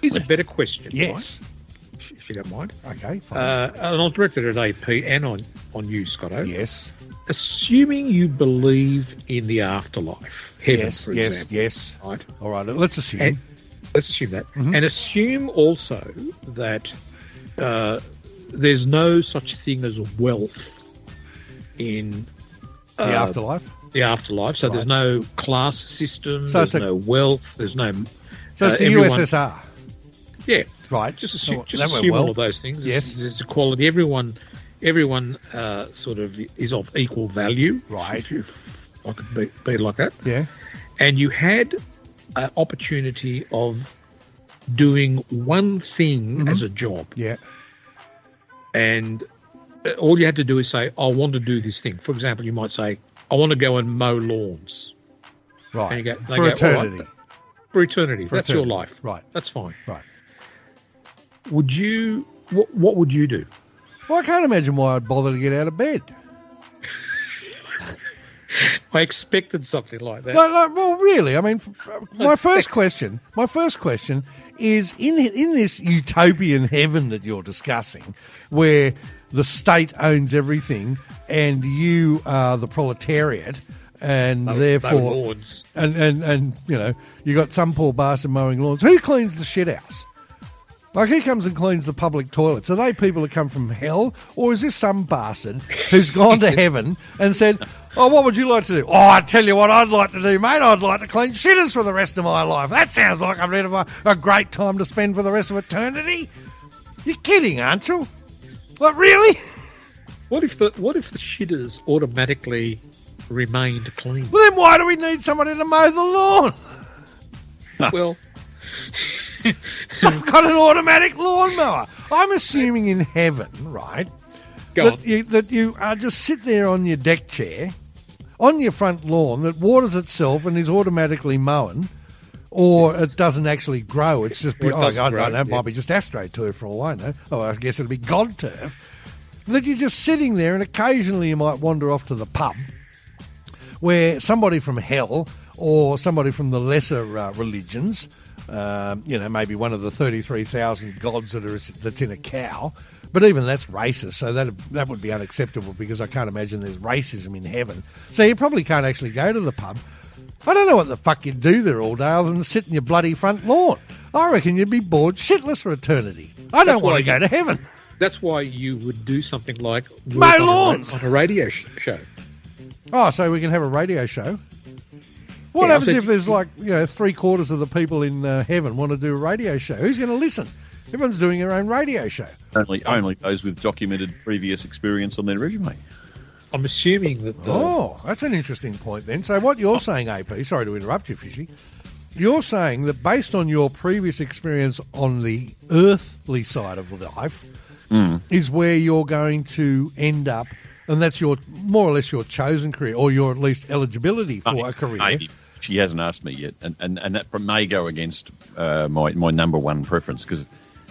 Here's a better question. Yes. Right? If you don't mind. Okay. Fine. Uh, and I'll direct it at AP and on, on you, Scotto. yes. Assuming you believe in the afterlife, heaven, Yes. for Yes. example. Yes. Right? All right. Let's assume. And let's assume that. And assume also that uh, there's no such thing as wealth in the uh, afterlife. the afterlife. So there's no class system, So there's a- no wealth, there's no. So uh, it's the everyone- USSR. Yeah, Right. just assume, just assume well. all of those things. Yes. it's, there's equality. Everyone, everyone uh, sort of is of equal value. Right. If, you- if I could be, be like that. Yeah. and you had an opportunity of doing one thing Mm-hmm. as a job, Yeah. and uh, all you had to do is say, "I want to do this thing." For example, you might say, "I want to go and mow lawns Right. And you go- they For go, all right. eternity. for eternity." For That's your life, Right. That's fine. Right. Would you? What, what would you do? Well, I can't imagine why I'd bother to get out of bed. I expected something like that. Like, like, well, really, I mean, my first question, my first question is in in this utopian heaven that you're discussing, where the state owns everything and you are the proletariat, and Mow- therefore, mow lawns. and and and you know, you got some poor bastard mowing lawns. Who cleans the shit house? Like who comes and cleans the public toilets? Are they people that come from hell, or is this some bastard who's gone to heaven and said, "Oh, what would you like to do?" Oh, I tell you what, I'd like to do, mate. I'd like to clean shitters for the rest of my life. That sounds like bit of a, a great time to spend for the rest of eternity. You're kidding, aren't you? What, really? What if the What if the shitters automatically remained clean? Well, then why do we need somebody to mow the lawn? well, I've got an automatic lawnmower. I'm assuming in heaven, right? go on. that you, that you uh, just sit there on your deck chair, on your front lawn that waters itself and is automatically mowing, or it doesn't actually grow. It's just be, it oh, I don't know. It yeah. might be just astroturf for all I know. Oh, I guess it'll be god turf. That you're just sitting there, and occasionally you might wander off to the pub, where somebody from hell or somebody from the lesser uh, religions, um, you know, maybe one of the thirty-three thousand gods that are that's in a cow, but even that's racist, so that that would be unacceptable because I can't imagine there's racism in heaven. So you probably can't actually go to the pub. I don't know what the fuck you'd do there all day other than sit in your bloody front lawn. I reckon you'd be bored shitless for eternity. I don't That's want to go to heaven. That's why you would do something like Mow on a lawns. on a radio sh- show. Oh, so we can have a radio show. What Yeah, happens said- if there's like you know three quarters of the people in uh, heaven want to do a radio show? Who's going to listen? Everyone's doing their own radio show. Only, only those with documented previous experience on their resume. I'm assuming that the, Oh, that's an interesting point then. So what you're saying, AP? Sorry to interrupt you, Fishy. You're saying that based on your previous experience on the earthly side of life, is where you're going to end up, and that's your more or less your chosen career, or your at least eligibility for a career. Maybe. She hasn't asked me yet, and, and, and that may go against uh, my my number one preference because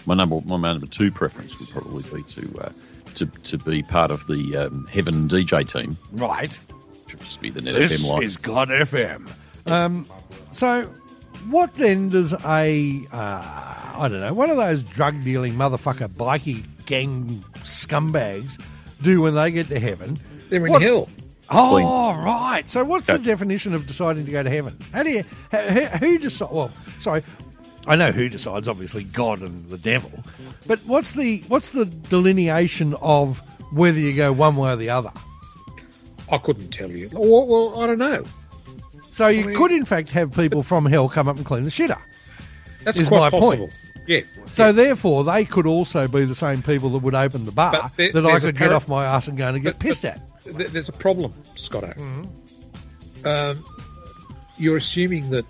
my number my number two preference would probably be to uh, to to be part of the um, Heaven DJ team, Right. which would just be the Net This FM line. is God FM. Um, so, what then does a uh, I don't know one of those drug dealing motherfucker bikie gang scumbags do when they get to heaven? they're in What- hell. Oh, Clean. right. So, what's the definition of deciding to go to heaven? How do you who, who decide? Well, sorry. I know who decides, obviously God and the devil. But what's the what's the delineation of whether you go one way or the other? I couldn't tell you. Well, well I don't know. So you mean- could, in fact, have people from hell come up and clean the shitter. That's Is quite my point. Yeah. So therefore, they could also be the same people that would open the bar But there- that I there's a could get off my ass and go and get But- pissed at. Th- There's a problem, Scotto. Mm-hmm. Um, you're assuming that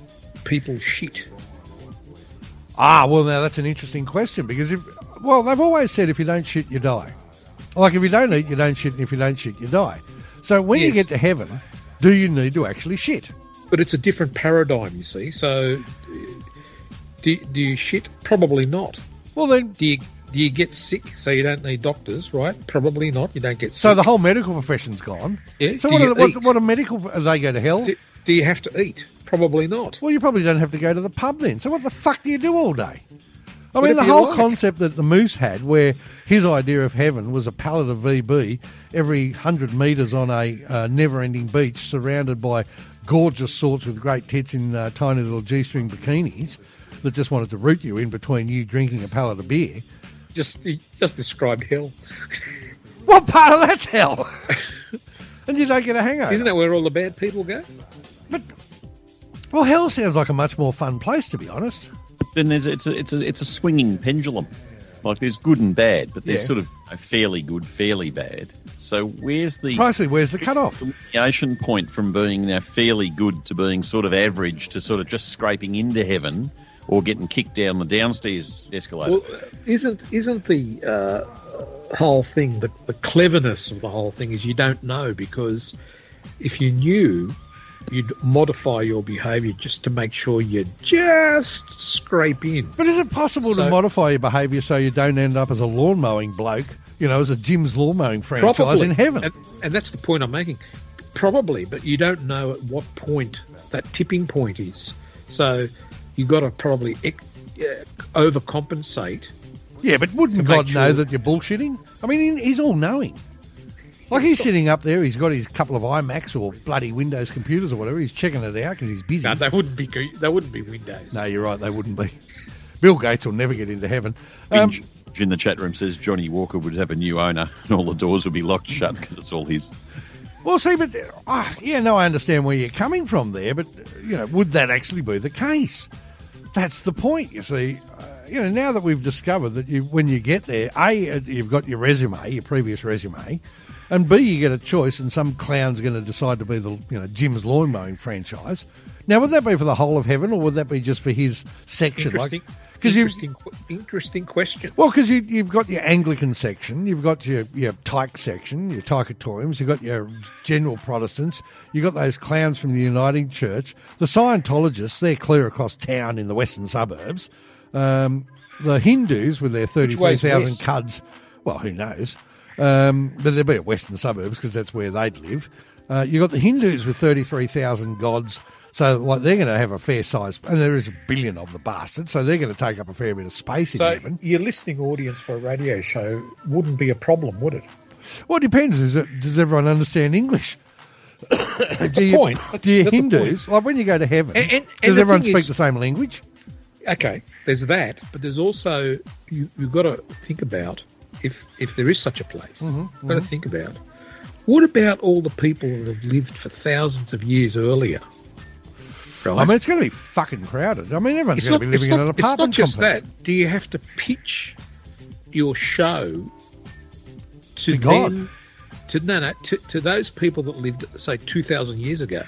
people shit. Ah, well, now that's an interesting question because if well, they've always said if you don't shit, you die. Like if you don't eat, you don't shit, and if you don't shit, you die. So when you get to heaven, do you need to actually shit? But it's a different paradigm, you see. So, do, do you shit? Probably not. Well, then, Do you do you get sick so you don't need doctors? Right? Probably not. You don't get sick. so the whole medical profession's gone. Yeah, So do what are, what, what are medical? Do they go to hell? do, do you have to eat? Probably not. Well, you probably don't have to go to the pub then. So what the fuck do you do all day? I mean, the whole concept that the Moose had, where his idea of heaven was a pallet of VB every 100 metres on a uh, never ending beach surrounded by gorgeous sorts with great tits in uh, tiny little G string bikinis that just wanted to root you in between you drinking a pallet of beer. Just, just described hell. what part of that's hell? and you don't get a hangover. Isn't that where all the bad people go? But, well, hell sounds like a much more fun place, to be honest then there's it's a it's a it's a swinging pendulum. Like there's good and bad, but there's yeah. sort of a fairly good, fairly bad. So where's the precisely where's the cutoff? The point from being now fairly good to being sort of average to sort of just scraping into heaven or getting kicked down the downstairs escalator. Well, isn't isn't the uh, whole thing the, the cleverness of the whole thing is you don't know because if you knew you'd modify your behaviour just to make sure you just scrape in. But is it possible so, to modify your behaviour so you don't end up as a lawn mowing bloke, you know, as a Jim's lawn mowing franchise probably, in heaven? And, and that's the point I'm making. Probably, but you don't know at what point that tipping point is. So you've got to probably uh, overcompensate. Yeah, but wouldn't God sure. know that you're bullshitting? I mean, he's all knowing. Like he's sitting up there, he's got his couple of iMacs or bloody Windows computers or whatever. He's checking it out because he's busy. No, they wouldn't be. They wouldn't be Windows. No, you're right. They wouldn't be. Bill Gates will never get into heaven. Um, in the chat room says Johnny Walker would have a new owner and all the doors would be locked shut because it's all his. Well, see, but uh, yeah, no, I understand where you're coming from there, but you know, would that actually be the case? That's the point. You see, uh, you know, now that we've discovered that you, when you get there, a you've got your resume, your previous resume. And B, you get a choice, and some clown's going to decide to be the you know Jim's lawn mowing franchise. Now, would that be for the whole of heaven, or would that be just for his section? Interesting, like, interesting, interesting question. Well, because you, you've got your Anglican section, you've got your your Tyke section, your Tykeatoriums, you've got your general Protestants, you've got those clowns from the Uniting Church, the Scientologists. They're clear across town in the western suburbs. Um, the Hindus with their thirty-three thousand cuds. Well, who knows? Um, but they'd be at western suburbs because that's where they'd live. Uh, you've got the Hindus with 33,000 gods. So, like, they're going to have a fair size, and there is a billion of the bastards, so they're going to take up a fair bit of space so in heaven. Your listening audience for a radio show wouldn't be a problem, would it? Well, it depends. Is it, does everyone understand English? do you, point. Do you Hindus, like when you go to heaven, and, and, and does everyone speak is, the same language? Okay, there's that, but there's also, you, you've got to think about if if there is such a place, mm-hmm, mm-hmm. got to think about what about all the people that have lived for thousands of years earlier? Right? I mean, it's going to be fucking crowded. I mean, everyone's going to be living in an apartment It's not just complex. that. Do you have to pitch your show to, to God? Them, to no, no, to, to those people that lived, say, two thousand years ago,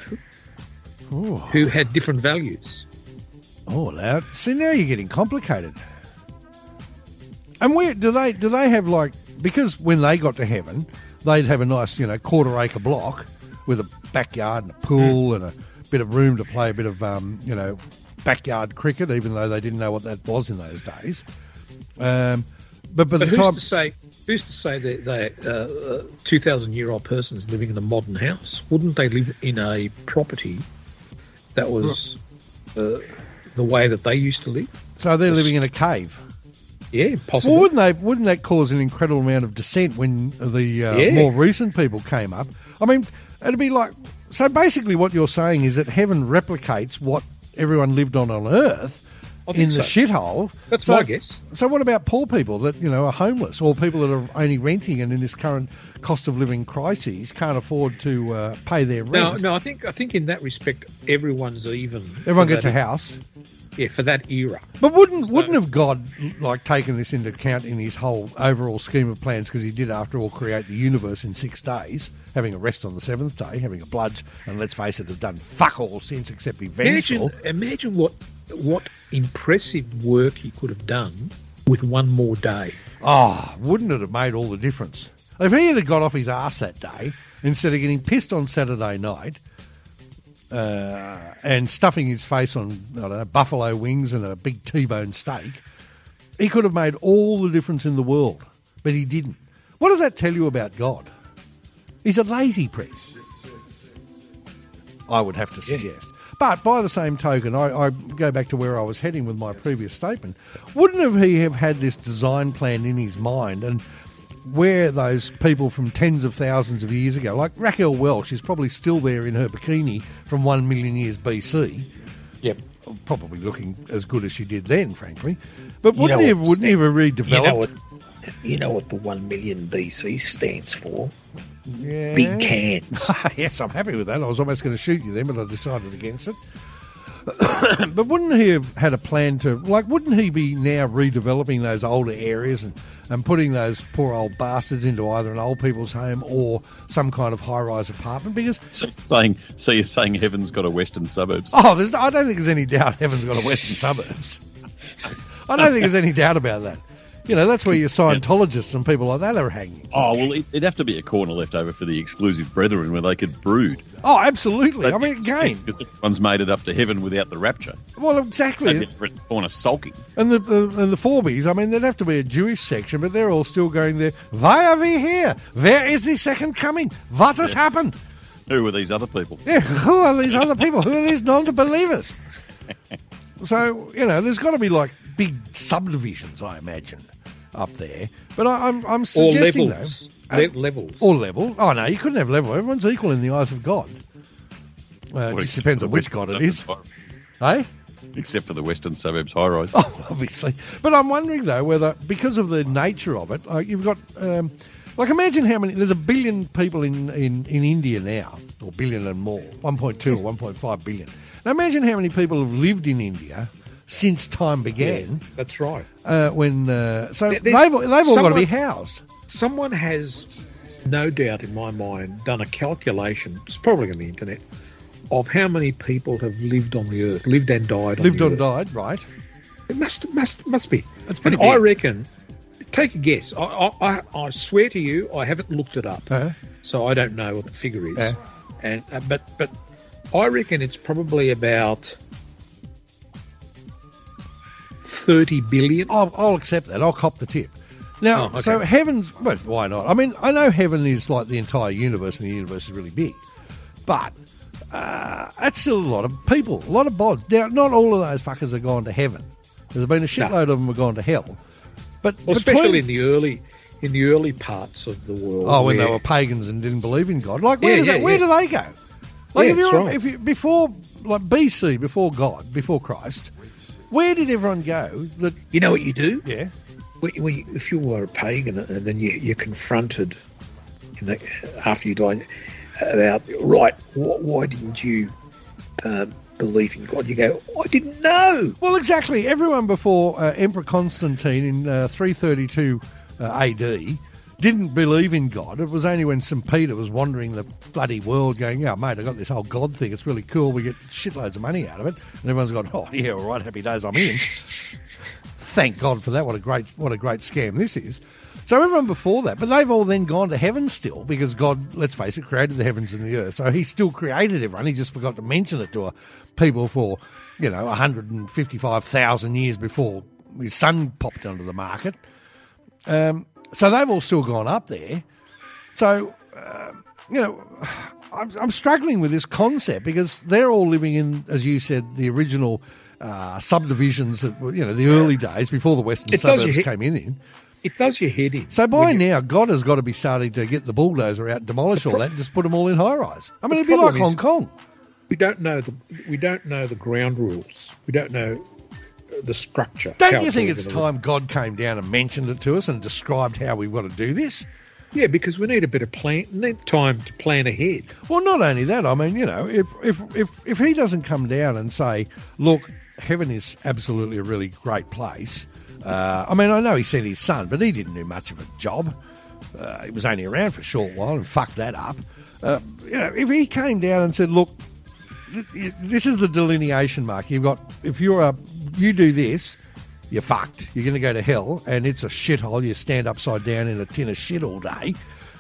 Ooh. who had different values. Oh, now see now you're getting complicated. And where do they do they have like because when they got to heaven, they'd have a nice you know quarter acre block with a backyard and a pool hmm. and a bit of room to play a bit of um, you know backyard cricket, even though they didn't know what that was in those days. Um, but but the who's time to say who's to say that they uh, two thousand year old person is living in a modern house? Wouldn't they live in a property that was uh, the way that they used to live? So they're living in a cave. Yeah, possible. Well, wouldn't they? Wouldn't that cause an incredible amount of dissent when the uh, yeah. more recent people came up? I mean, it'd be like so. Basically, what you're saying is that heaven replicates what everyone lived on on Earth in the shithole. That's so, my guess. So, what about poor people that you know are homeless, or people that are only renting and in this current cost of living crises can't afford to uh, pay their rent? No, no. I think I think in that respect, everyone's even. Everyone gets a house yeah, for that era. But wouldn't so, wouldn't have God like taken this into account in his whole overall scheme of plans? Because he did, after all, create the universe in six days, having a rest on the seventh day, having a bludge, and let's face it, has done fuck all since except be vengeful. Imagine, imagine what what impressive work he could have done with one more day. Oh, wouldn't it have made all the difference? If he had got off his ass that day instead of getting pissed on Saturday night uh, and stuffing his face on know, buffalo wings and a big T-bone steak, he could have made all the difference in the world, but he didn't. What does that tell you about God? He's a lazy priest. I would have to suggest. But by the same token, I, I go back to where I was heading with my previous statement. Wouldn't have he have had this design plan in his mind and where those people from tens of thousands of years ago, like Raquel Welch, is probably still there in her bikini from one million years BC. Yep. Probably looking as good as she did then, frankly. But wouldn't know he have, wouldn't he have You redeveloped? know what? You know what the one million BC stands for? Yeah. Big cans. yes, I'm happy with that. I was almost going to shoot you then, but I decided against it. but wouldn't he have had a plan to, like, wouldn't he be now redeveloping those older areas and, and putting those poor old bastards into either an old people's home or some kind of high rise apartment? Because, So saying, so you're saying heaven's got a western suburbs? oh, there's, I don't think there's any doubt heaven's got a western suburbs. I don't think there's any doubt about that. You know, that's where your Scientologists and people like that are hanging. Oh well, it, it'd have to be a corner left over for the exclusive brethren where they could brood. Oh, absolutely. I mean, again, because everyone's made it up to heaven without the rapture. well, exactly. They'd be corner sulking. And the, the and the Forbies, I mean, there'd have to be a Jewish section, but they're all still going there. Why are we here? Where is the second coming? What has happened? Who are these other people? Yeah, who are these other people? Who are these non-believers? So you know, there's got to be like big subdivisions, I imagine, up there. But I, I'm I'm Or suggesting levels. though, Le- levels. or level. Oh no, you couldn't have level. Everyone's equal in the eyes of God. Uh, it just depends on which God it is. Hey. Except for the western suburbs high rise. Oh, obviously. But I'm wondering though whether because of the nature of it, like you've got, um, like imagine how many. There's a billion people in in in India now, or billion and more, 1.2 or 1.5 billion. Now imagine how many people have lived in India since time began. That's right. Uh, when uh, so There- they've they've all got to be housed. Someone has, no doubt in my mind, done a calculation. It's probably on the internet of how many people have lived on the earth, lived and died. Lived on on the Earth. died, right? It must must must be. That's pretty and I reckon. Take a guess. I, I, I, swear to you, I haven't looked it up, Uh-huh. so I don't know what the figure is. Yeah. And uh, but but I reckon it's probably about thirty billion. I'll, I'll accept that. I'll cop the tip. Now, Oh, okay. so heaven's well, why not? I mean, I know heaven is like the entire universe, and the universe is really big, but uh, that's still a lot of people, a lot of bods. Now, not all of those fuckers have gone to heaven. There's been a shitload of them have gone to hell, but Well, between- especially in the early in the early parts of the world. oh, when they were pagans and didn't believe in God, like where Yeah, does yeah, that? Where yeah. do they go? Like if you that's right. if you before like BC, before God, before Christ, where did everyone go? That You know what you do? yeah. When, when you, if you were a pagan and then you, you're confronted in the, after you die about, right, wh- why didn't you uh, believe in God? You go, I didn't know. Well, exactly. Everyone before uh, Emperor Constantine in uh, 332 uh, AD didn't believe in God. It was only when St. Peter was wandering the bloody world going, yeah, mate, I got this whole God thing. It's really cool. We get shitloads of money out of it. And everyone's gone, oh, yeah, all right, happy days, I'm in. Thank God for that. What a great, what a great scam this is. So everyone before that, but they've all then gone to heaven still because God, let's face it, created the heavens and the earth. So he still created everyone. He just forgot to mention it to people for, you know, 155,000 years before his son popped onto the market. Um, so they've all still gone up there. So, uh, you know, I'm, I'm struggling with this concept because they're all living in, as you said, the original uh, subdivisions that were, you know, the early days before the western It suburbs hit- came in. in. it does your head in. So by you- now, God has got to be starting to get the bulldozer out, demolish all that, and just put them all in high rise. I mean, it'd be like Hong Kong. we don't know the we don't know the ground rules. We don't know the structure. Don't you think it's work. time God came down and mentioned it to us and described how we want to do this? Yeah, because we need a bit of plan. Need time to plan ahead. Well, not only that, I mean, you know, if if if if he doesn't come down and say, "Look, heaven is absolutely a really great place," uh, I mean, I know he sent his son, but he didn't do much of a job. Uh, he was only around for a short while and fucked that up. Uh, you know, if he came down and said, "Look, th- this is the delineation mark. You've got if you're a you do this." You're fucked. You're going to go to hell, and it's a shithole. You stand upside down in a tin of shit all day,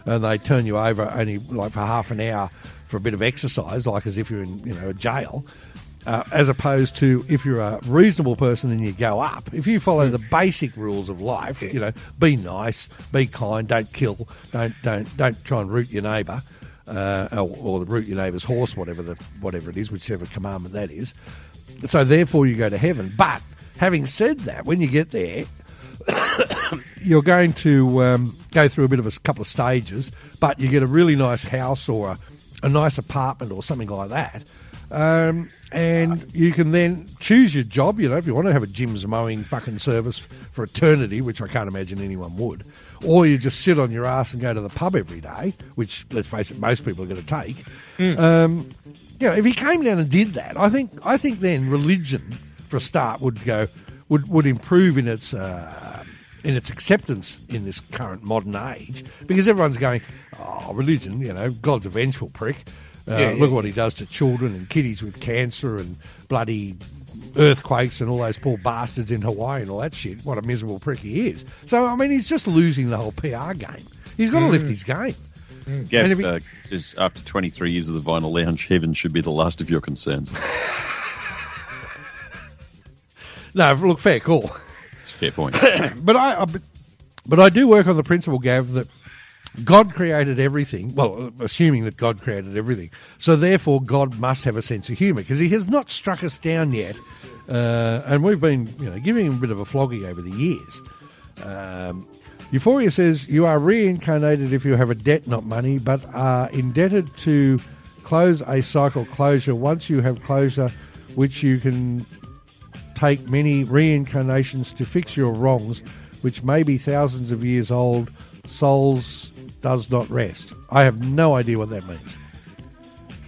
and they turn you over only like for half an hour for a bit of exercise, like as if you're in you know a jail. Uh, as opposed to if you're a reasonable person then you go up. If you follow the basic rules of life, you know, be nice, be kind, don't kill, don't don't don't try and root your neighbour. uh, or, or the root your neighbour's horse, whatever the whatever it is, whichever commandment that is. So therefore, you go to heaven. But having said that, when you get there, you're going to um, go through a bit of a couple of stages, but you get a really nice house or a, a nice apartment or something like that. Um, and you can then choose your job. You know, if you want to have a Jim's mowing fucking service for eternity, which I can't imagine anyone would, or you just sit on your ass and go to the pub every day, which let's face it, most people are going to take. Um, you know, if he came down and did that, I think I think then religion, for a start, would go would would improve in its. Uh, in its acceptance in this current modern age, because everyone's going, oh, religion, you know, God's a vengeful prick. Uh, Yeah, look yeah. what he does to children and kiddies with cancer and bloody earthquakes and all those poor bastards in Hawaii and all that shit. What a miserable prick he is. So, I mean, he's just losing the whole PR game. He's got to lift his game. And Gav if uh, says after 23 years of the Vinyl Lounge, heaven should be the last of your concerns. No, look, fair call. It's a fair point. but I, I but- but I do work on the principle, Gav, that God created everything. Well, assuming that God created everything, so therefore God must have a sense of humour because He has not struck us down yet, uh, and we've been, you know, giving Him a bit of a flogging over the years. Um, Euphoria says you are reincarnated if you have a debt, not money, but are indebted to close a cycle closure. Once you have closure, which you can take many reincarnations to fix your wrongs, which may be thousands of years old. Souls does not rest. I have no idea what that means.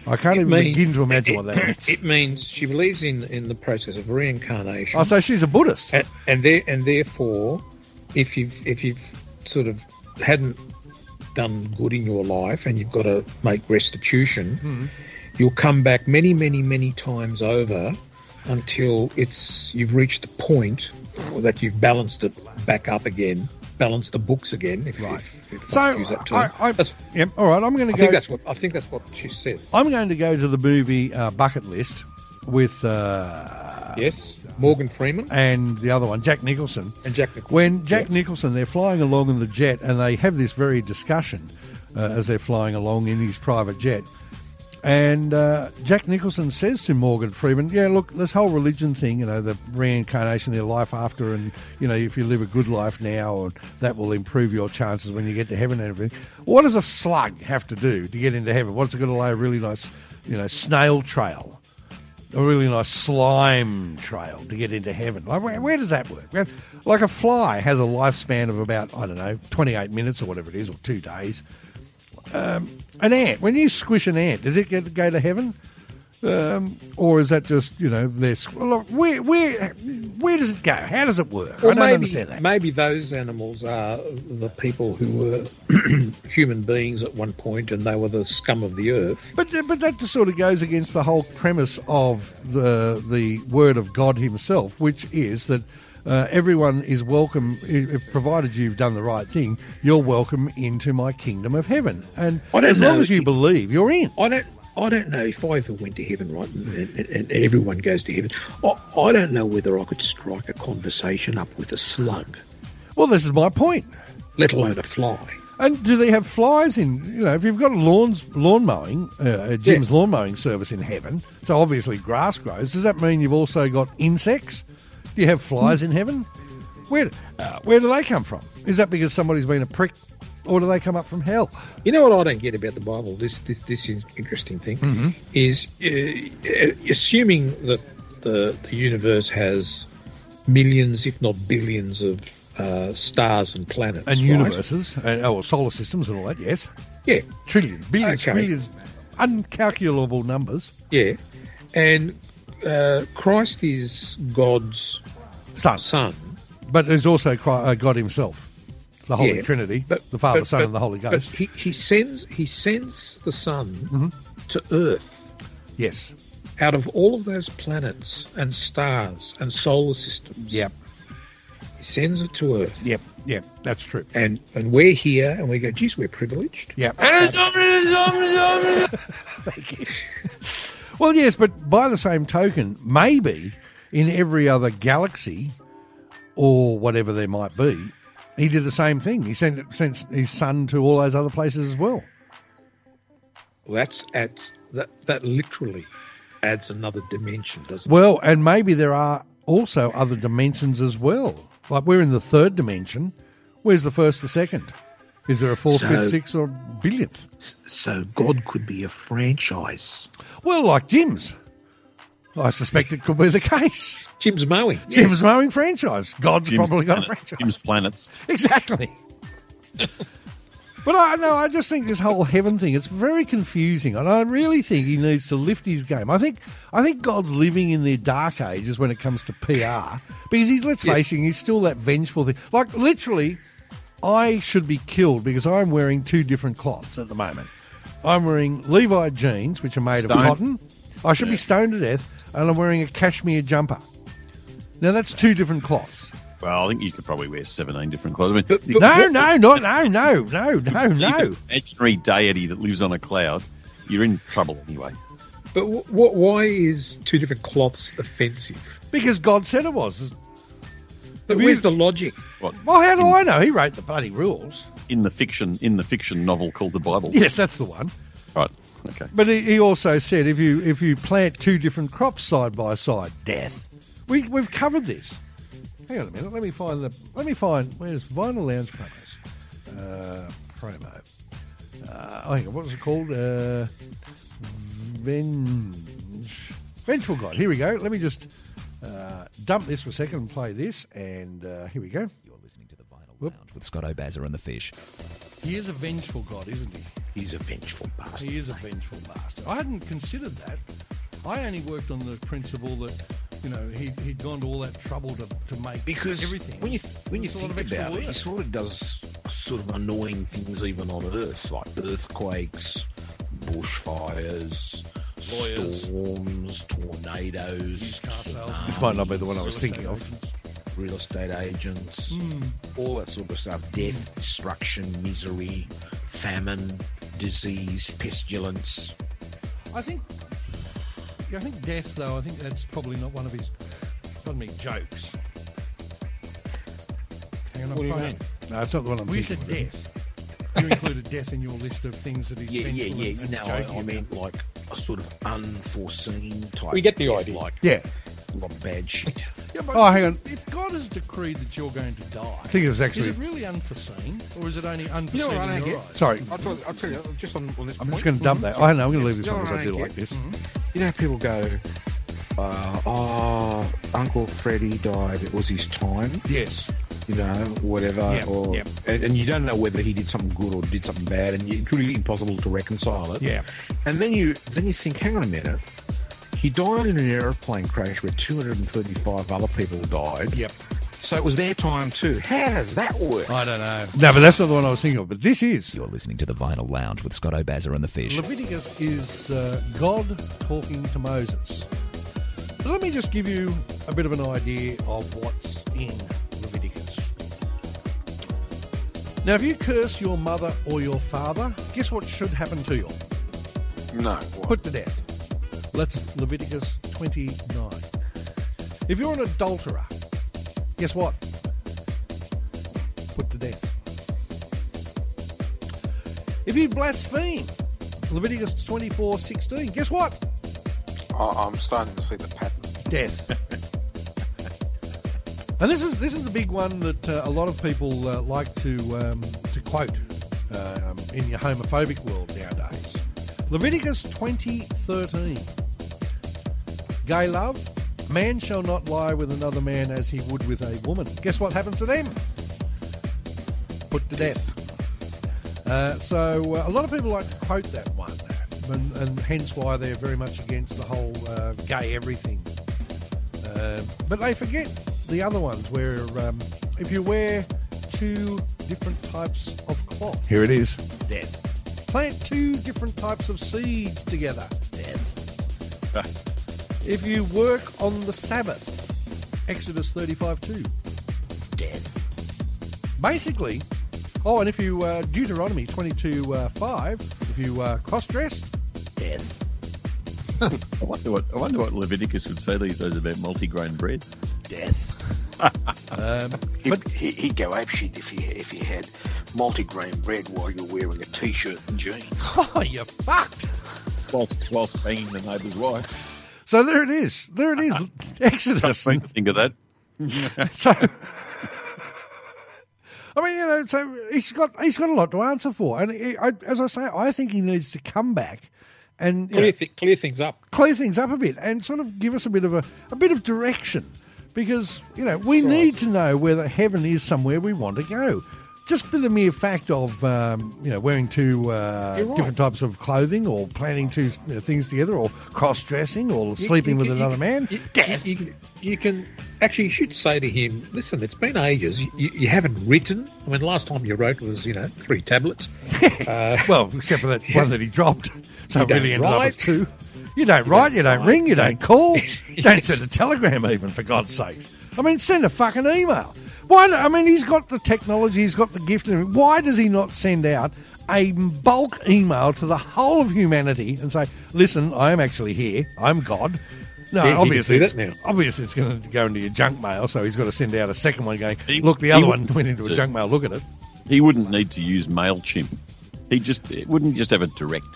I can't It even mean- begin to imagine it- what that means. It means she believes in, in the process of reincarnation. oh, so she's a Buddhist. and, and there and therefore, if you've if you've sort of hadn't done good in your life and you've got to make restitution, Hmm. you'll come back many, many, many times over until it's you've reached the point that you've balanced it back up again, balanced the books again. If, Right. if, if So I use that term. I, I, yep, all right. I'm going to I go. think that's what I think that's what she says. I'm going to go to the movie uh, Bucket List with uh, Yes, Morgan Freeman and the other one, Jack Nicholson. and Jack Nicholson. When Jack Yeah. Nicholson, they're flying along in the jet and they have this very discussion uh, as they're flying along in his private jet. And uh, Jack Nicholson says to Morgan Freeman, Yeah, look, this whole religion thing, you know, the reincarnation, the life after, and, you know, if you live a good life now, and that will improve your chances when you get to heaven and everything. What does a slug have to do to get into heaven? What's it going to lay a really nice, you know, snail trail? A really nice slime trail to get into heaven. Like, where, where does that work? Like a fly has a lifespan of about, I don't know, 28 minutes or whatever it is, or two days. Um, an ant, when you squish an ant, does it get go to heaven? Um, or is that just, you know, their, look, where, where, where does it go? How does it work? I don't maybe, understand that. Maybe those animals are the people who were human beings at one point, and they were the scum of the earth. But but that just sort of goes against the whole premise of the the word of God Himself, which is that uh, everyone is welcome, if, provided you've done the right thing. You're welcome into my kingdom of heaven, and as long know as you believe, you're in. I don't. I don't know if I ever went to heaven, right, and, and, and everyone goes to heaven. I, I don't know whether I could strike a conversation up with a slug, Well, this is my point. let alone a fly. And do they have flies in? You know, if you've got a lawns lawn mowing, uh, a Jim's lawn mowing service in heaven, so obviously grass grows. Does that mean you've also got insects? Do you have flies in heaven? Where uh, where do they come from? Is that because somebody's been a prick, or do they come up from hell? You know what I don't get about the Bible? This this this is interesting thing is uh, assuming that the the universe has millions, if not billions, of uh, stars and planets And right? universes, uh, oh, solar systems, and all that. Yes, Yeah, trillions, billions, Okay. trillions, uncalculable numbers. yeah, and uh, Christ is God's Son, son. but there's also uh, God Himself, the Holy Yeah, Trinity, but- the Father, but- Son, but- and the Holy Ghost. he, he sends he sends the Son Mm-hmm. to Earth yes. out of all of those planets and stars and solar systems. Yep. He sends it to Earth. Yep. Yep. That's true. And and we're here and we go, geez, we're privileged. Yep. Thank you. Well, yes, but by the same token, maybe in every other galaxy or whatever there might be, he did the same thing. He sent sent his son to all those other places as well. Well, that's adds that that literally adds another dimension, doesn't Well, and maybe there are also other dimensions as well. Like we're in the third dimension. Where's the first, the second? Is there a fourth, So- fifth, sixth, or billionth? So God could be a franchise. Well, like Jim's. I suspect it could be the case. Jim's mowing. Jim's mowing franchise. God's Jim's probably got a franchise. Jim's planets. Exactly. but I know I just think this whole heaven thing is very confusing, and I really think he needs to lift his game. I think I think God's living in the dark ages when it comes to PR because he's let's Yes. face it, he's still that vengeful thing. Like literally, I should be killed because I'm wearing two different cloths at the moment. I'm wearing Levi jeans, which are made of cotton. I should be stoned to death, and I'm wearing a cashmere jumper. Now that's two different cloths. Well, I think you could probably wear 17 different clothes. I mean, But- the- but- No, no, no, no, no, no, no, no. imaginary deity that lives on a cloud, you're in trouble anyway. But w- w- why is two different cloths offensive? Because God said it was. But Have you- where's the logic? What Well, how do I know? He wrote the bloody rules. in the fiction in the fiction novel called the Bible? Yes, that's the one. Right. Okay. But he, he also said if you if you plant two different crops side by side, death. We we've covered this. Hang on a minute. Let me find the. Let me find where's Vinyl Lounge promos. Uh, promo. Uh, oh, hang on. What was it called? Uh, Venge. Vengeful God. Here we go. Let me just uh, dump this for a second and play this. And uh, here we go. You're listening to the Vinyl Whoop. Lounge with Scott O'Bazza and the Fish. He is a vengeful God, isn't he? He's a vengeful bastard. He is a vengeful bastard. I hadn't considered that. I only worked on the principle that, you know, he, he'd gone to all that trouble to, to make Because everything. when you when you It's a lot think about it, he sort of does sort of annoying things even on Earth, like earthquakes, bushfires, Lawyers. storms, tornadoes, This might not be the one I was thinking of. Real estate agents, Hmm. all that sort of stuff. Death, destruction, misery, famine, disease, pestilence. I think, yeah, I think death, though, I think that's probably not one of his, pardon me, jokes. Hang on, What do you I'm mean? No, it's not the one I'm Well, you thinking said death. You included death in your list of things that he's Yeah, yeah, yeah. and- You and know, I, joking I about. mean, like a sort of unforeseen type. We get the idea. Like Yeah. Like bad shit. Yeah, but Oh, hang on. If God has decreed that you're going to die, I think it was actually- is actually. it really unforeseen, or is it only unforeseen You know what I in don't your get? eyes? Sorry, I'll tell, I'll tell you, just on, on this I'm point. just going to dump that. I know, I'm going to leave this You one because I do don't like get? this. You know how people go, uh, oh, Uncle Freddie died, it was his time, Yes. you know, whatever. Yep, or, yep. And, and you don't know whether he did something good or did something bad, and it's really impossible to reconcile it. Yeah. And then you then you think, hang on a minute, he died in an aeroplane crash where 235 other people died. Yep. So it was their time too. How does that work? I don't know. No, but that's not the one I was thinking of. But this is. You're listening to the Vinyl Lounge with Scott O'Bazza and the Fish. Leviticus is uh, God talking to Moses. So let me just give you a bit of an idea of what's in Leviticus. Now, if you curse your mother or your father, guess what should happen to you? No. Put to death. That's Leviticus 29. If you're an adulterer, guess what? Put to death. If you blaspheme, Leviticus 24 16, guess what? I'm starting to see the pattern. Death. and this is this is the big one that uh, a lot of people uh, like to um, to quote um, in your homophobic world nowadays. Leviticus twenty thirteen. Gay love. Man shall not lie with another man as he would with a woman. Guess what happens to them? Put to death. Uh, so uh, a lot of people like to quote that one, and, and hence why they're very much against the whole uh, gay everything. Uh, but they forget the other ones where um, if you wear two different types of cloth, here it is, death. Plant two different types of seeds together. If you work on the Sabbath, Exodus 35 2, death. Basically, oh, and if you, uh, Deuteronomy 22 uh, 5, if you uh, cross dress, death. I wonder what I wonder what Leviticus would say these days about multigrain bread. Death. um, He, but he, he'd go apeshit if he if he had multigrain bread while you're wearing a t-shirt and jeans. oh, you're fucked. whilst, whilst banging the neighbour's wife. So there it is. There it is. Exodus. Think, think of that. So, I mean, you know, so he's got he's got a lot to answer for, and he, I, as I say, I think he needs to come back and you know, Clear, th- clear things up. clear things up a bit and sort of give us a bit of a, a bit of direction because you know we need to know whether heaven is somewhere we want to go. Just for the mere fact of um, you know wearing two uh, right. different types of clothing or planning two you know, things together or cross dressing or sleeping with you- another man, you-. You, you can actually you should say to him, "Listen, it's been ages. You, you haven't written. I mean, last time you wrote was you know three tablets. Uh, Well, except for that one that he dropped. So it really don't ended up as two. You don't write, you don't ring, you don't call, you don't send a telegram even, for God's sakes. I mean, send a fucking email. Why? do- I mean, he's got the technology, he's got the gift. Why does he not send out a bulk email to the whole of humanity and say, "Listen, I am actually here. I'm God." No, Yeah, obviously, it's, that now. obviously it's going to go into your junk mail, so he's got to send out a second one going, He- "Look, the other one went into a junk mail. Look at it." He wouldn't need to use MailChimp. He just wouldn't just have a direct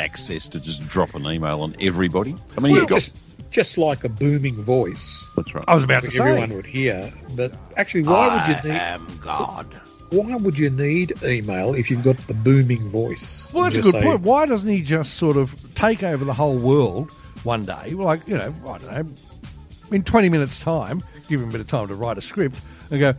access to just drop an email on everybody. I mean, well, he's got, just, just like a booming voice that's right. I was about to that say. everyone would hear. But actually, why would you need? I am God. Why would you need email if you've got the booming voice? Well, that's a good say, point. Why doesn't he just sort of take over the whole world one day? Like, you know, I don't know, in 20 minutes' time, give him a bit of time to write a script and go,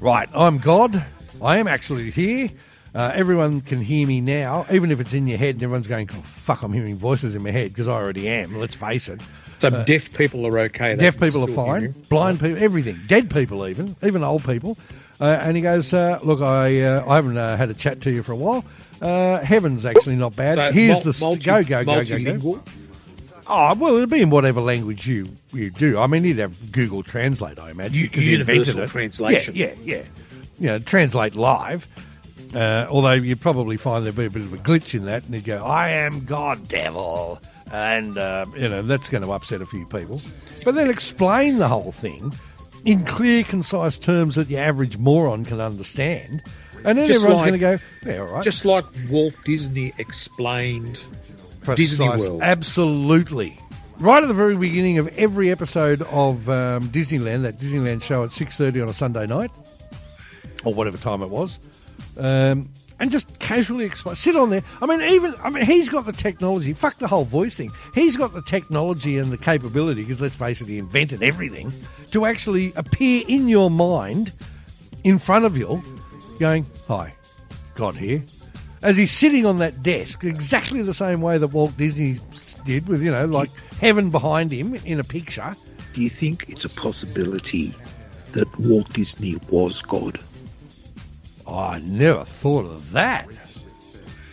right, I'm God. I am actually here. Uh, everyone can hear me now, even if it's in your head and everyone's going, oh, fuck, I'm hearing voices in my head because I already am. Let's face it. So deaf people are okay. Deaf people are fine, blind people, everything, dead people, even, even old people. Uh, and he goes, uh, "Look, I uh, I haven't uh, had a chat to you for a while. Uh, heaven's actually not bad. So Here's mul- the st- multi- go go go go go. Oh well, it'll be in whatever language you, you do. I mean, you'd have Google Translate, I imagine, U- because he invented universal translation. Yeah, yeah, yeah. You know, translate live. Uh, although you'd probably find there'd be a bit of a glitch in that, and he'd go, "I am God, devil," and uh, you know that's going to upset a few people. But then explain the whole thing in clear, concise terms that the average moron can understand, and then Just everyone's like- going to go, "Yeah, all right." Just like Walt Disney explained Disney World. Absolutely. Right at the very beginning of every episode of um, Disneyland, that Disneyland show at six thirty on a Sunday night, or whatever time it was, um, and just casually explain. Sit on there. I mean, even I mean, he's got the technology. Fuck the whole voice thing. He's got the technology and the capability because let's face it, he invented everything to actually appear in your mind, in front of you, going, "Hi, God here." as he's sitting on that desk, exactly the same way that Walt Disney did, with you know, like heaven behind him in a picture. Do you think it's a possibility that Walt Disney was God? Oh, I never thought of that.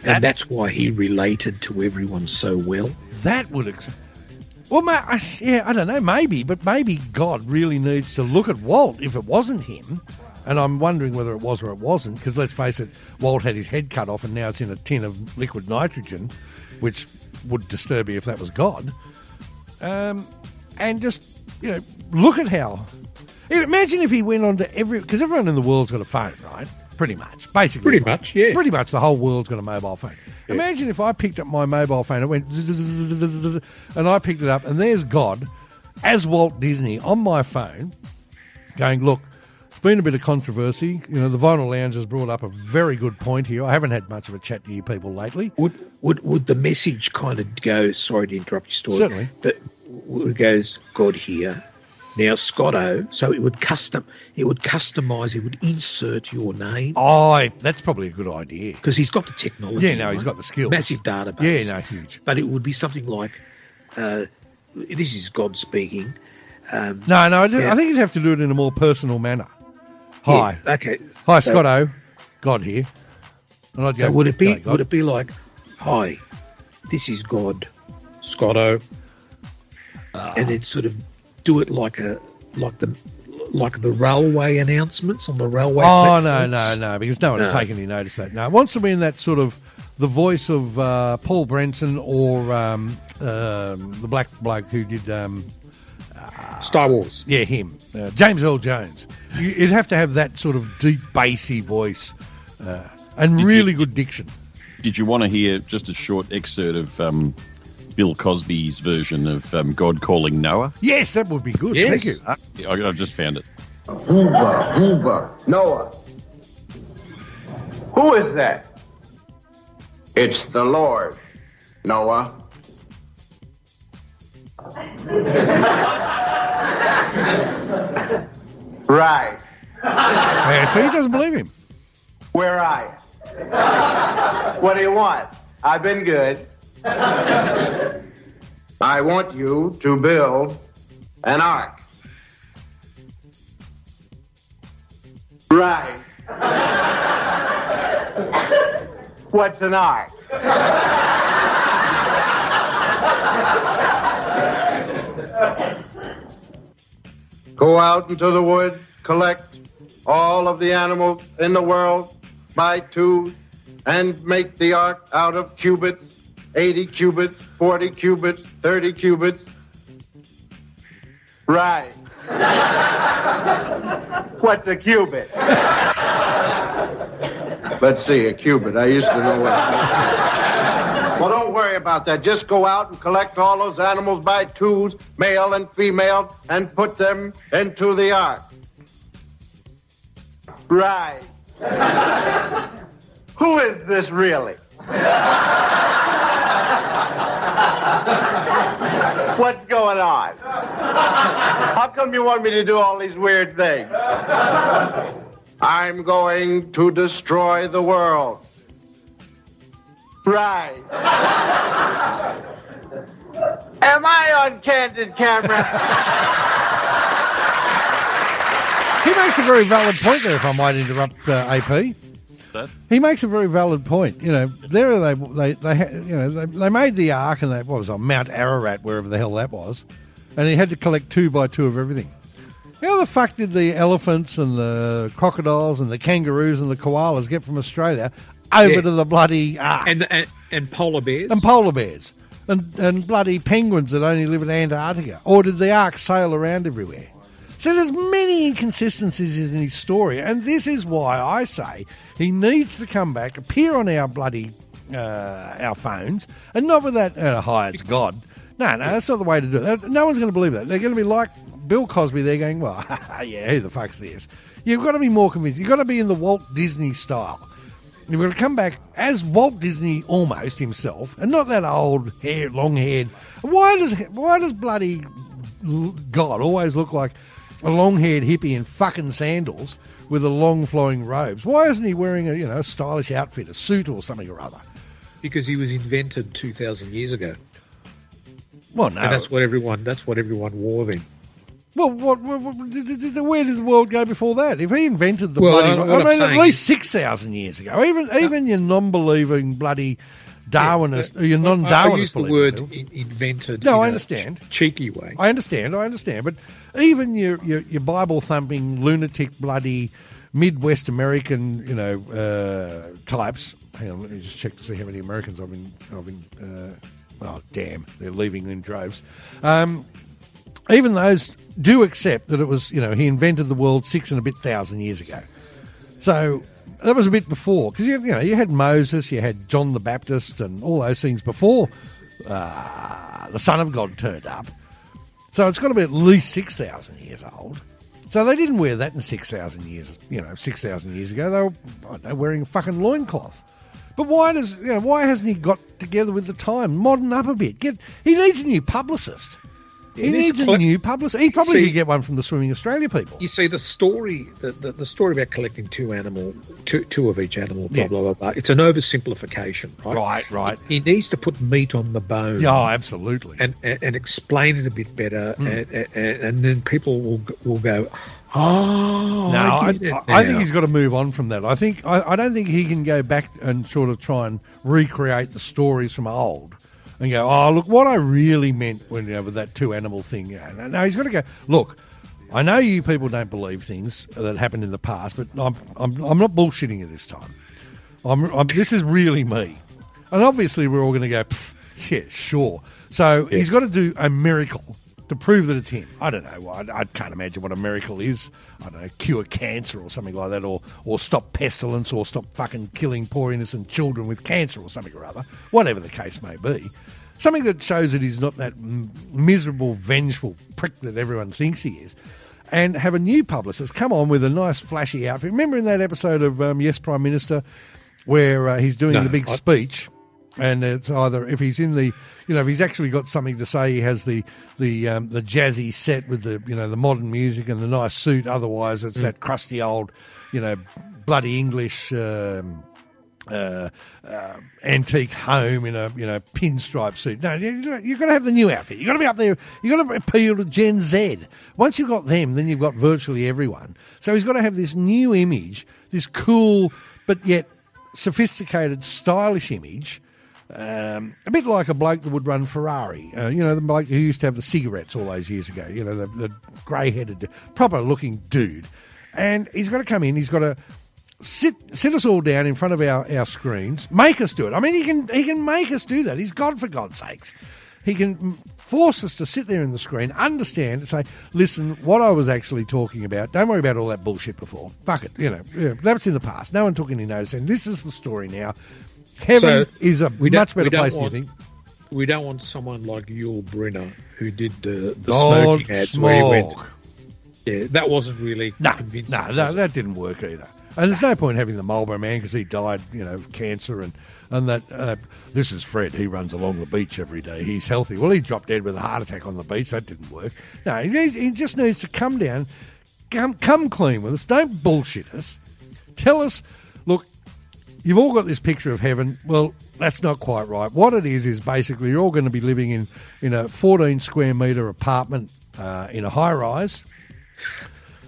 And that's why he related to everyone so well? That would. Ex- well, ma- yeah, I don't know, maybe, but maybe God really needs to look at Walt if it wasn't him. And I'm wondering whether it was or it wasn't, because let's face it, Walt had his head cut off and now it's in a tin of liquid nitrogen, which would disturb me if that was God. Um, and just, you know, look at how. Imagine if he went on to every. Because everyone in the world's got a phone, right? Pretty much. Basically. Pretty much, yeah. Pretty much the whole world's got a mobile phone. Imagine if I picked up my mobile phone, it went zzz, and I picked it up, and there's God as Walt Disney on my phone going, Look, it's been a bit of controversy. You know, the Vinyl Lounge has brought up a very good point here. I haven't had much of a chat to you people lately. Would would would the message kind of go? Sorry to interrupt your story. Certainly. but it goes God here. Now Scotto, so it would custom, it would customize, it would insert your name Oh, that's probably a good idea. because he's got the technology. Yeah, no, he's got the skills. Massive database. Yeah, no, huge. But it would be something like, uh, this is God speaking. Um, No, no, I, do- Yeah. I think you'd have to do it in a more personal manner. Hi. yeah, okay. Hi, So- Scotto. God here. And I'd So go, would it be "G'day, would it be like, hi, this is God, Scotto. and then sort of do it like a like the like the railway announcements on the railway. Oh no, no, no! Because no one No. will take any notice of that. No, it wants to be in that sort of the voice of uh, Paul Brenson or um, um, the black bloke who did, um, Star Wars. yeah, him, uh, James Earl Jones. You, you'd have to have that sort of deep, bassy voice uh, and really good diction. did you want to hear just a short excerpt of um, Bill Cosby's version of um, God calling Noah? Yes, that would be good. Yes. Thank you. Uh, I, I've just found it. Hoover, Hoover, Noah. Who is that? It's the Lord, Noah. Right. Yeah, so he doesn't believe him. Where are you? what do you want? I've been good. I want you to build an ark. Right. What's an ark? Go out into the wood, collect all of the animals in the world by two, and make the ark out of cubits 80 cubits, 40 cubits, 30 cubits. Right. What's a cubit? Let's see, a cubit. I used to know what. well, don't worry about that. Just go out and collect all those animals by twos, male and female, and put them into the ark. Right. Who is this really? What's going on? How come you want me to do all these weird things? I'm going to destroy the world. Right. Am I on candid camera? He makes a very valid point there, if I might interrupt uh, AP. That? He makes a very valid point. You know, there they they they you know they, they made the ark and they what was on Mount Ararat, wherever the hell that was, and he had to collect two by two of everything. How the fuck did the elephants and the crocodiles and the kangaroos and the koalas get from Australia over Yeah. to the bloody ark And, and and polar bears. and polar bears and and bloody penguins that only live in Antarctica, or did the ark sail around everywhere? So there's many inconsistencies in his story, and this is why I say he needs to come back, appear on our bloody uh, our phones, and not with that uh, "hi, it's God." No, no, that's not the way to do it. No one's going to believe that. They're going to be like Bill Cosby. They're going, "Well, yeah, who the fuck's this?" You've got to be more convinced. You've got to be in the Walt Disney style. You've got to come back as Walt Disney almost himself, and not that old hair, long haired. Why does why does bloody God always look like a long haired hippie in fucking sandals with a long flowing robes? Why isn't he wearing a you know stylish outfit, a suit or something or other? because he was invented two thousand years ago, Well, no. and that's what everyone that's what everyone wore then. well, what, what, what, where did the world go before that? If he invented the Well, bloody, I- I mean, at least six thousand years ago. Even even your non-believing bloody Darwinist, Yeah, or your I- non-Darwinist. use the word in, invented. No, in I understand. ch- cheeky way. I understand, I understand, but even your your, your Bible thumping lunatic bloody Midwest American, you know, uh, types. Hang on, let me just check to see how many Americans I've been. I've been. Uh, oh damn, they're leaving in droves. Um, even those do accept that it was, you know, he invented the world six and a bit thousand years ago. So that was a bit before, because you, you know you had Moses, you had John the Baptist, and all those things before uh, the Son of God turned up. So it's got to be at least six thousand years old. So they didn't wear that in six thousand years. You know, six thousand years ago they were know, wearing a fucking loincloth. But why does you know why hasn't he got together with the time, modern up a bit? Get he needs a new publicist. He he needs needs a new publicist. He probably See- could get one from the Swimming Australia people. You see, the story, the, the, the story about collecting two animal, two, two of each animal, blah Yeah. blah blah blah. It's an oversimplification, right? Right, right. He needs to put meat on the bone. Yeah, oh, absolutely. and, and, and explain it a bit better, Hmm. and, and, and then people will will go, oh, No, I, I, I think he's got to move on from that. I think I, I don't think he can go back and sort of try and recreate the stories from old and go, oh look, what I really meant when you know with that two animal thing. Yeah, no, no, he's got to go. Look, I know you people don't believe things that happened in the past, but I'm I'm, I'm not bullshitting you this time. I'm, I'm this is really me, and obviously we're all going to go, yeah, sure. So he's got to do a miracle to prove that it's him. I don't know. I, I can't imagine what a miracle is. I don't know, cure cancer or something like that, or or stop pestilence, or stop fucking killing poor innocent children with cancer or something or other. Whatever the case may be, something that shows that he's not that m- miserable, vengeful prick that everyone thinks he is. And have a new publicist come on with a nice flashy outfit. Remember in that episode of um, Yes Prime Minister, where uh, he's doing No, the big I- speech, and it's either if he's in the, you know, if he's actually got something to say, he has the the um, the jazzy set with the you know the modern music and the nice suit. Otherwise, it's that crusty old, you know, bloody English. Um, uh, uh, antique home in a you know pinstripe suit. No, you, you've got to have the new outfit. You've got to be up there. You've got to appeal to Gen Z. Once you've got them, then you've got virtually everyone. So he's got to have this new image, this cool but yet sophisticated, stylish image. Um, a bit like a bloke that would run Ferrari. Uh, you know, the bloke who used to have the cigarettes all those years ago. You know, the, the grey-headed, proper-looking dude. And he's got to come in. He's got to sit sit us all down in front of our, our screens, make us do it. I mean, he can he can make us do that. He's God for God's sakes. He can force us to sit there in the screen, understand, and say, "Listen, what I was actually talking about. Don't worry about all that bullshit before. Fuck it. You know, yeah, that's in the past. No one took any notice, and this is the story now. Heaven So, is a much better place. Do you think? We don't want someone like Yul Brynner who did the, the smoking ads where he went. smoke. Yeah, that wasn't really No, convincing. no, no, that didn't work either. And there's no point having the Marlboro man because he died, you know, of cancer and and that. Uh, this is Fred. He runs along the beach every day. He's healthy. Well, he dropped dead with a heart attack on the beach. That didn't work. No, he, he just needs to come down, come come clean with us. Don't bullshit us. Tell us, look, you've all got this picture of heaven. Well, that's not quite right. What it is is basically you're all going to be living in in a 14 square meter apartment uh, in a high rise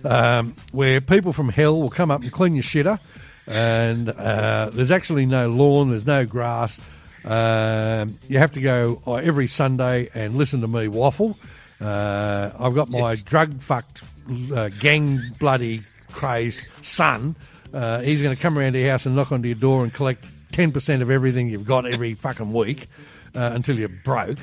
um, where people from hell will come up and clean your shitter. And uh, there's actually no lawn, there's no grass. Um, you have to go uh, every Sunday and listen to me waffle. Uh, I've got my Yes. drug fucked, uh, gang bloody crazed son. Uh, he's going to come around to your house and knock onto your door and collect 10% of everything you've got every fucking week uh, until you're broke.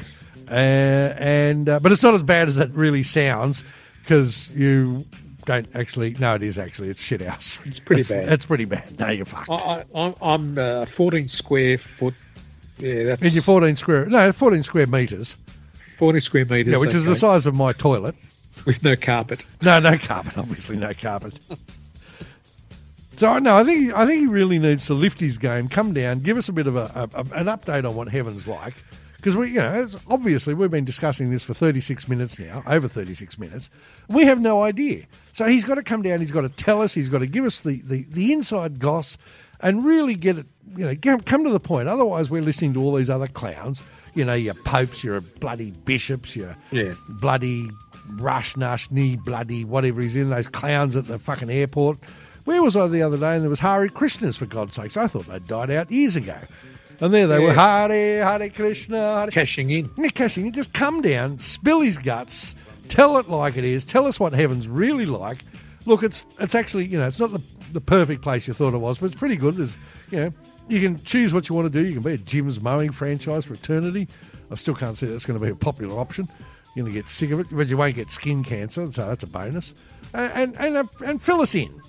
Uh, and uh, But it's not as bad as it really sounds because you don't actually. No, it is actually. It's shit house. It's pretty It's- bad. It's pretty bad. No, you're fucked. I, I, I'm, I'm uh, 14 square foot. Yeah, that's In your 14 square, no, 14 square meters. 40 square meters. Yeah, which is the size of my toilet. with no carpet. No, no carpet. Obviously, no carpet. So no, I think I think he really needs to lift his game, come down, give us a bit of a, a- an update on what heaven's like, because we, you know, it's, obviously we've been discussing this for thirty six minutes now, over thirty six minutes. We have no idea. So he's got to come down. He's got to tell us. He's got to give us the the, the inside goss, and really get it. You know, come, come to the point. Otherwise, we're listening to all these other clowns. You know, your popes, your bloody bishops, your Yeah. bloody rush nush knee bloody whatever he's in those clowns at the fucking airport. Where was I the other day? And there was Hare Krishnas for God's sakes. I thought they'd died out years ago. And there they were, Hare, Hare Krishna, Hare Cashing in. yeah, cashing in. Just come down, spill his guts, tell it like it is, tell us what heaven's really like. Look, it's it's actually you know it's not the the perfect place you thought it was, but it's pretty good. There's you know you can choose what you want to do. You can be a Jim's mowing franchise for eternity. I still can't see that's going to be a popular option. You're going to get sick of it, but you won't get skin cancer, so that's a bonus. And and and, and fill us in,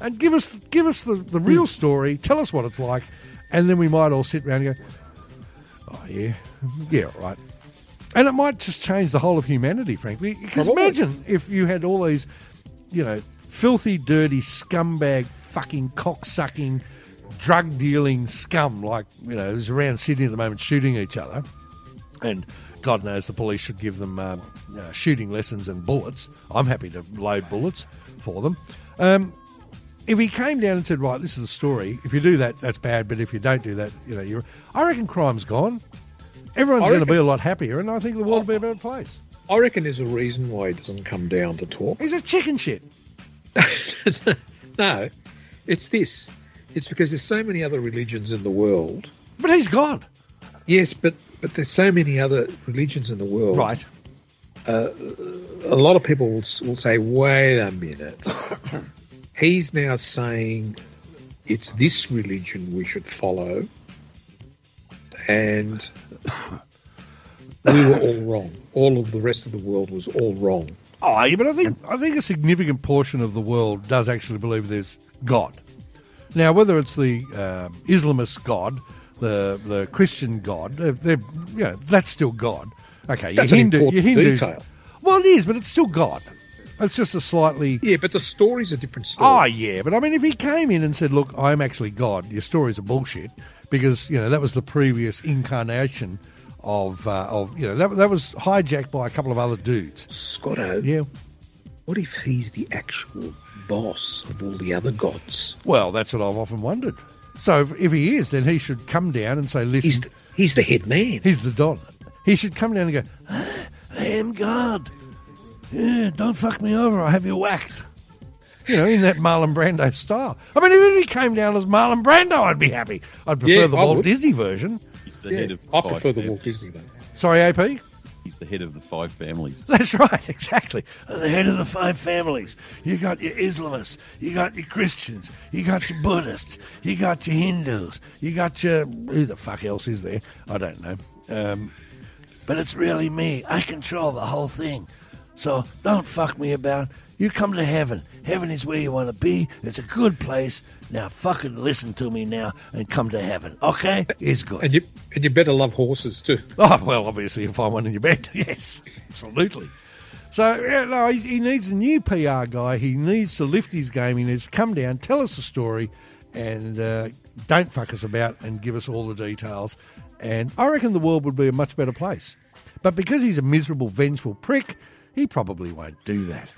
and give us give us the, the real hmm. story. Tell us what it's like, and then we might all sit around and go, oh yeah, yeah, right. And it might just change the whole of humanity, frankly. Because imagine if you had all these, you know, filthy, dirty, scumbag, fucking cock-sucking, drug-dealing scum like, you know, who's around Sydney at the moment shooting each other. And God knows the police should give them um, uh, shooting lessons and bullets. I'm happy to load bullets for them. Um, if he came down and said, "Right, this is the story. If you do that, that's bad. But if you don't do that, you know, you're," I reckon crime's gone. Everyone's going to be a lot happier, and I think the world will be a better place. I reckon there's a reason why he doesn't come down to talk. He's a chicken shit. no, it's this. It's because there's so many other religions in the world. But he's God. Yes, but but there's so many other religions in the world. Right. Uh, a lot of people will, will say, "Wait a minute." He's now saying it's this religion we should follow, and we were all wrong. All of the rest of the world was all wrong. Oh, yeah, but I think I think a significant portion of the world does actually believe there's God. Now, whether it's the um, Islamist God, the the Christian God, they're, they're, you know, that's still God. Okay, That's an Hindu, your Hindus. detail. Well, it is, but it's still God. It's just a slightly. Yeah, but the story's a different story. Oh yeah, but I mean, if he came in and said, "Look, I'm actually God," your stories are bullshit because you know that was the previous incarnation of uh, of you know that that was hijacked by a couple of other dudes. Scotto, Yeah. what if he's the actual boss of all the other gods? Well, that's what I've often wondered. So if, if he is, then he should come down and say, "Listen, He's the, he's the head man. he's the Don." He should come down and go, "Ah, "I am God. Yeah, don't fuck me over. I'll have you whacked." You know, in that Marlon Brando style. I mean, if he came down as Marlon Brando, I'd be happy. I'd prefer Yeah, the I Walt would. Disney version. He's the Yeah, head of I five prefer the. Walt Disney one. Sorry, AP. He's the head of the five families. That's right, exactly. The head of the five families. You got your Islamists, you got your Christians, you got your Buddhists, you got your Hindus, you got your who the fuck else is there? I don't know. Um, but it's really me. I control the whole thing. So don't fuck me about. You come to heaven. Heaven is where you want to be. It's a good place. Now fucking listen to me now and come to heaven. Okay? It's good. And you and you better love horses too. Oh, well, obviously, if find one in your bed, yes, absolutely. So, yeah, no, he, he needs a new PR guy. He needs to lift his game. He needs to come down, tell us a story, and uh, don't fuck us about and give us all the details. And I reckon the world would be a much better place. But because he's a miserable, vengeful prick, he probably won't do that.